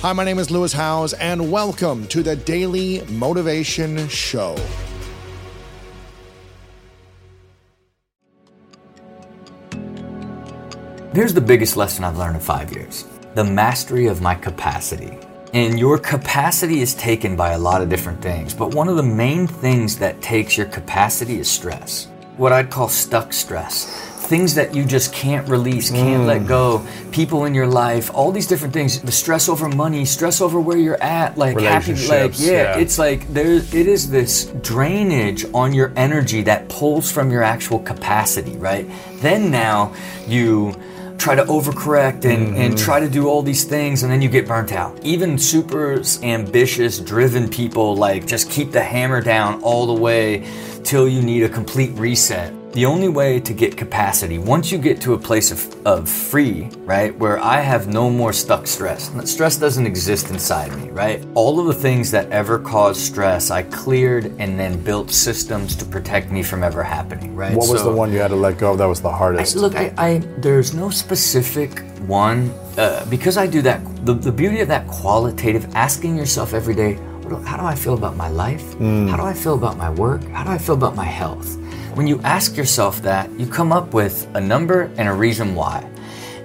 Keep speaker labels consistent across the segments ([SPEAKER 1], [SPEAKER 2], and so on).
[SPEAKER 1] Hi, my name is Lewis Howes, and welcome to the Daily Motivation Show.
[SPEAKER 2] Here's the biggest lesson I've learned in five years the mastery of my capacity. And your capacity is taken by a lot of different things, but one of the main things that takes your capacity is stress. What I'd call stuck stress things that you just can't release, can't mm. let go, people in your life, all these different things, the stress over money, stress over where you're at, like happy like yeah, yeah, it's like there it is this drainage on your energy that pulls from your actual capacity, right? Then now you try to overcorrect and, mm-hmm. and try to do all these things and then you get burnt out. Even super ambitious, driven people like just keep the hammer down all the way till you need a complete reset. The only way to get capacity, once you get to a place of, of free, right, where I have no more stuck stress, stress doesn't exist inside me, right? All of the things that ever caused stress, I cleared and then built systems to protect me from ever happening, right?
[SPEAKER 1] What was the one you had to let go of that was the hardest?
[SPEAKER 2] I, look, I, I, there's no specific one, uh, because I do that, the, the beauty of that qualitative, asking yourself every day, how do I feel about my life? Mm. How do I feel about my work? How do I feel about my health? When you ask yourself that, you come up with a number and a reason why.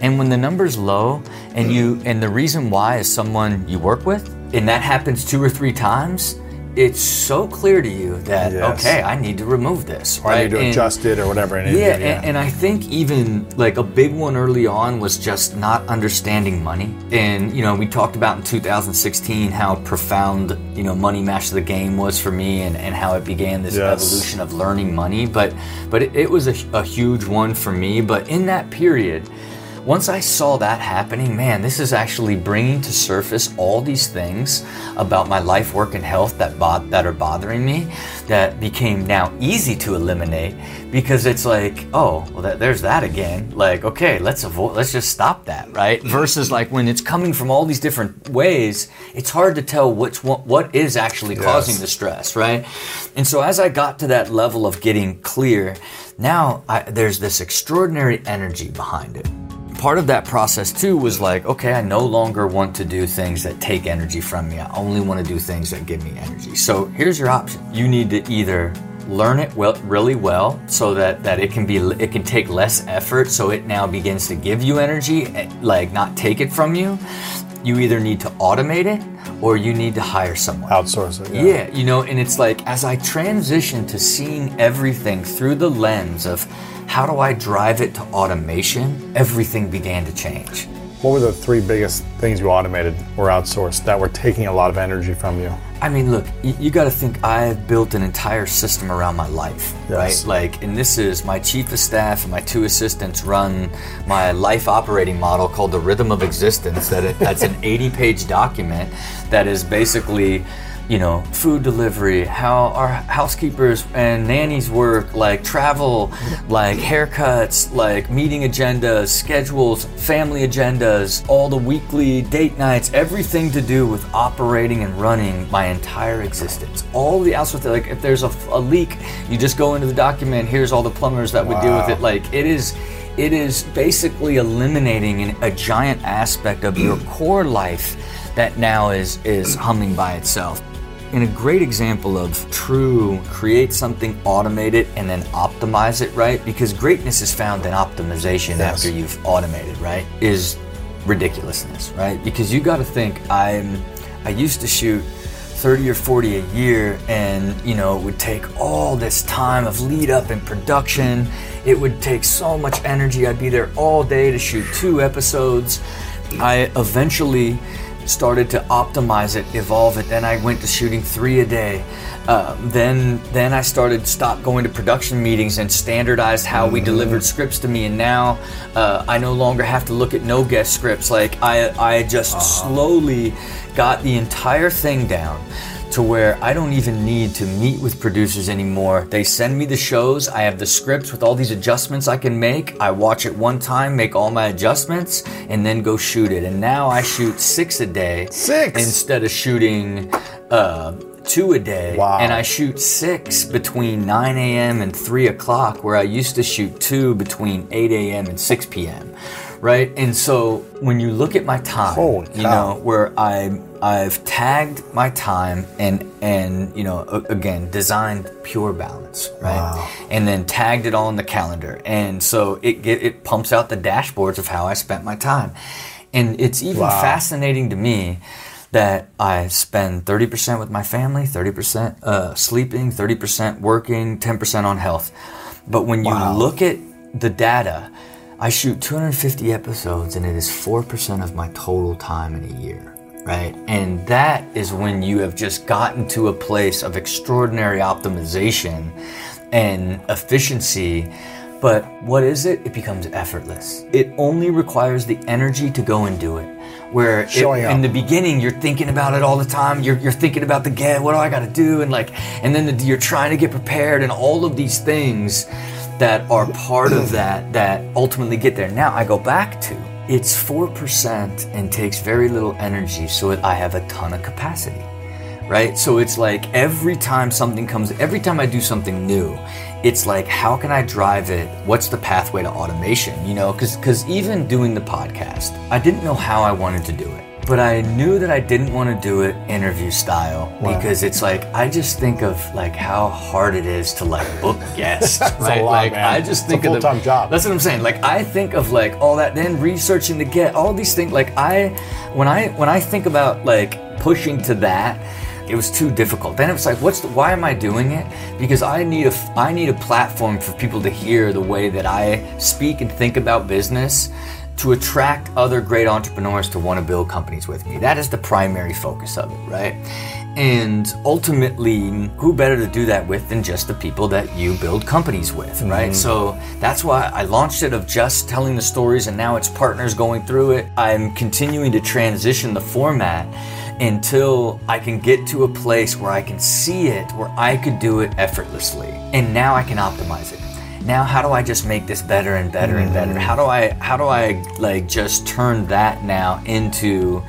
[SPEAKER 2] And when the number's low and you and the reason why is someone you work with, and that happens two or three times, it's so clear to you that yes. okay, I need to remove this,
[SPEAKER 1] or
[SPEAKER 2] right?
[SPEAKER 1] I need to and, adjust it or whatever.
[SPEAKER 2] yeah, yeah. And, and, I think even like a big one early on was just not understanding money. And you know, we talked about in 2016 how profound you know money master the game was for me, and, and how it began this yes. evolution of learning money. But but it, it was a, a huge one for me. But in that period once I saw that happening, man, this is actually bringing to surface all these things about my life, work, and health that bo- that are bothering me that became now easy to eliminate because it's like, oh, well, that, there's that again. Like, okay, let's avoid, let's just stop that, right? Versus like when it's coming from all these different ways, it's hard to tell which one, what is actually yes. causing the stress, right? And so as I got to that level of getting clear, now I, there's this extraordinary energy behind it part of that process too was like, okay, I no longer want to do things that take energy from me. I only want to do things that give me energy. So here's your option. You need to either learn it well, really well so that, that it can be it can take less effort so it now begins to give you energy eh, like not take it from you you either need to automate it or you need to hire someone
[SPEAKER 1] outsource it yeah.
[SPEAKER 2] yeah you know and it's like as i transition to seeing everything through the lens of how do I drive it to automation? Everything began to change.
[SPEAKER 1] What were the three biggest things you automated or outsourced that were taking a lot of energy from you?
[SPEAKER 2] I mean, look, you, you got to think I've built an entire system around my life, yes. right? Like, and this is my chief of staff and my two assistants run my life operating model called the Rhythm of Existence. That it, that's an 80-page document that is basically you know, food delivery, how our housekeepers and nannies work, like travel, like haircuts, like meeting agendas, schedules, family agendas, all the weekly date nights, everything to do with operating and running my entire existence. All the outsourcing, like if there's a, a leak, you just go into the document, here's all the plumbers that would wow. deal with it. Like it is it is basically eliminating an, a giant aspect of your core life that now is is humming by itself. And a great example of true create something, automate it, and then optimize it, right? Because greatness is found in optimization yes. after you've automated, right? Is ridiculousness, right? Because you got to think I'm I used to shoot 30 or 40 a year and you know it would take all this time of lead up and production it would take so much energy i'd be there all day to shoot two episodes i eventually started to optimize it, evolve it. Then I went to shooting three a day. Uh, then then I started stop going to production meetings and standardized how we delivered scripts to me. And now uh, I no longer have to look at no guest scripts. Like I I just uh-huh. slowly got the entire thing down to where I don't even need to meet with producers anymore. They send me the shows, I have the scripts with all these adjustments I can make. I watch it one time, make all my adjustments, and then go shoot it. And now I shoot six a day.
[SPEAKER 1] Six?
[SPEAKER 2] Instead of shooting uh, two a day.
[SPEAKER 1] Wow.
[SPEAKER 2] And I shoot six between 9 a.m. and 3 o'clock, where I used to shoot two between 8 a.m. and 6 p.m right? And so when you look at my time,
[SPEAKER 1] Holy
[SPEAKER 2] you
[SPEAKER 1] cow.
[SPEAKER 2] know, where I I've tagged my time and and you know again designed pure balance, right?
[SPEAKER 1] Wow.
[SPEAKER 2] And then tagged it all in the calendar, and so it get, it pumps out the dashboards of how I spent my time, and it's even
[SPEAKER 1] Wow.
[SPEAKER 2] fascinating to me that I spend 30% with my family, 30% uh, sleeping, 30% working, 10% on health. But when you
[SPEAKER 1] Wow.
[SPEAKER 2] look at the data, I shoot 250 episodes and it is 4% of my total time in a year, right? And that is when you have just gotten to a place of extraordinary optimization and efficiency. But what is it? It becomes effortless. It only requires the energy to go and do it. Where it- in the beginning you're thinking about it all the time. You're, you're thinking about the get. What do I got to do? And like, and then the, you're trying to get prepared and all of these things that are part of that that ultimately get there. Now I go back to it's four percent and takes very little energy, so that I have a ton of capacity right? So it's like every time something comes, every time I do something new, it's like how can I drive it? What's the pathway to automation? You know, because even doing the podcast, I didn't know how I wanted to do it. But I knew that I didn't want to do it interview style
[SPEAKER 1] Wow.
[SPEAKER 2] because it's like I just think of like how hard it is to like book guests, right?
[SPEAKER 1] lot,
[SPEAKER 2] like
[SPEAKER 1] man.
[SPEAKER 2] I just
[SPEAKER 1] It's a
[SPEAKER 2] think of the
[SPEAKER 1] full-time job.
[SPEAKER 2] That's what I'm saying. Like I think of like all that, then researching to get all these things. Like I, when I when I think about like pushing to that, it was too difficult. Then it was like, what's the, why am I doing it? Because I need a I need a platform for people to hear the way that I speak and think about business. To attract other great entrepreneurs to want to build companies with me. That is the primary focus of it, right? And ultimately, who better to do that with than just the people that you build companies with, right? Mm-hmm. So that's why I launched it of just telling the stories, and now it's partners going through it. I'm continuing to transition the format until I can get to a place where I can see it, where I could do it effortlessly. And now I can optimize it. Now how do I just make this better and better and better? How do I how do I like just turn that now into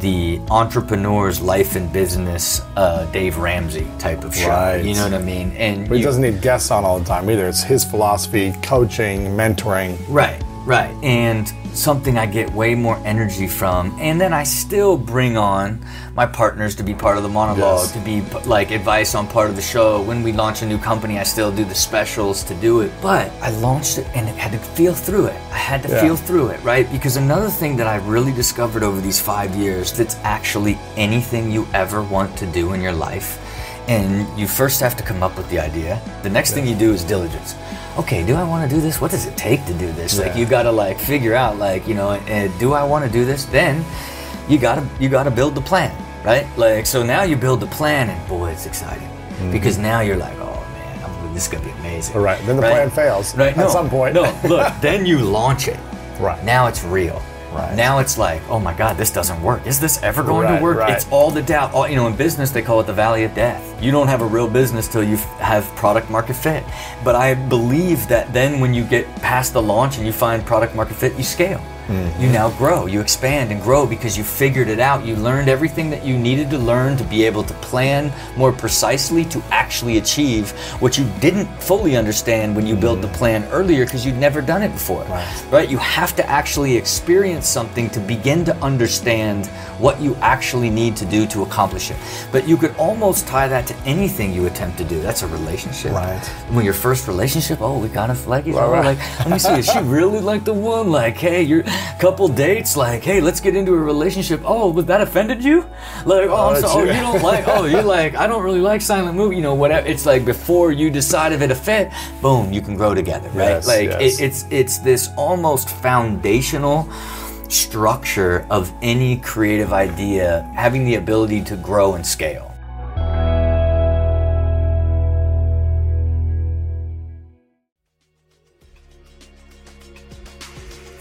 [SPEAKER 2] the entrepreneur's life and business uh, Dave Ramsey type of show.
[SPEAKER 1] Right.
[SPEAKER 2] You know what I mean? And
[SPEAKER 1] But he
[SPEAKER 2] you-
[SPEAKER 1] doesn't need guests on all the time either. It's his philosophy, coaching, mentoring.
[SPEAKER 2] Right, right. And something I get way more energy from. And then I still bring on my partners to be part of the monologue,
[SPEAKER 1] Yes.
[SPEAKER 2] to be like advice on part of the show. When we launch a new company, I still do the specials to do it. But I launched it and it had to feel through it. I had to
[SPEAKER 1] Yeah.
[SPEAKER 2] feel through it, right? Because another thing that I've really discovered over these five years that's actually anything you ever want to do in your life. And you first have to come up with the idea. The next thing you do is diligence. Okay, do I want to do this? What does it take to do this? Like you gotta like figure out like you know, uh, do I want to do this? Then you gotta you gotta build the plan, right? Like so now you build the plan, and boy, it's exciting because now you're like, oh man, I'm, this is gonna be amazing.
[SPEAKER 1] Right. Then the plan fails
[SPEAKER 2] Right?
[SPEAKER 1] at
[SPEAKER 2] no,
[SPEAKER 1] some point.
[SPEAKER 2] no, look, then you launch it.
[SPEAKER 1] Right.
[SPEAKER 2] Now it's real.
[SPEAKER 1] Right.
[SPEAKER 2] Now it's like, oh my God, this doesn't work. Is this ever going
[SPEAKER 1] Right,
[SPEAKER 2] to work?
[SPEAKER 1] right.
[SPEAKER 2] It's all the doubt. All, you know, in business they call it the valley of death. You don't have a real business till you have product market fit. But I believe that then when you get past the launch and you find product market fit, you scale.
[SPEAKER 1] Mm-hmm.
[SPEAKER 2] You now grow, you expand and grow because you figured it out. You learned everything that you needed to learn to be able to plan more precisely to actually achieve what you didn't fully understand when you built the plan earlier because you'd never done it before.
[SPEAKER 1] Right.
[SPEAKER 2] right? You have to actually experience something to begin to understand what you actually need to do to accomplish it. But you could almost tie that to anything you attempt to do. That's a relationship.
[SPEAKER 1] Right.
[SPEAKER 2] When your first relationship, oh, we kind of like each other. Like, let me see, is she really like the one? Like, hey, you're couple dates. Like, hey, let's get into a relationship. Oh, was that offended you? Like, oh,
[SPEAKER 1] that's uh,
[SPEAKER 2] so, oh,
[SPEAKER 1] you.
[SPEAKER 2] you don't like. Oh, you're like, I don't really like silent movie. You know, whatever. It's like before you decide if it fit, boom, you can grow together, right?
[SPEAKER 1] Yes,
[SPEAKER 2] like,
[SPEAKER 1] yes.
[SPEAKER 2] It, it's it's this almost foundational structure of any creative idea having the ability to grow and scale.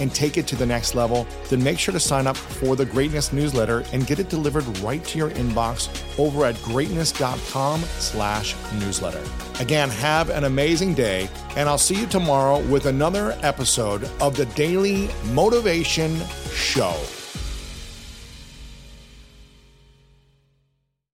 [SPEAKER 3] and take it to the next level, then make sure to sign up for the Greatness newsletter and get it delivered right to your inbox over at greatness.com slash newsletter. Again, have an amazing day, and I'll see you tomorrow with another episode of the Daily Motivation Show.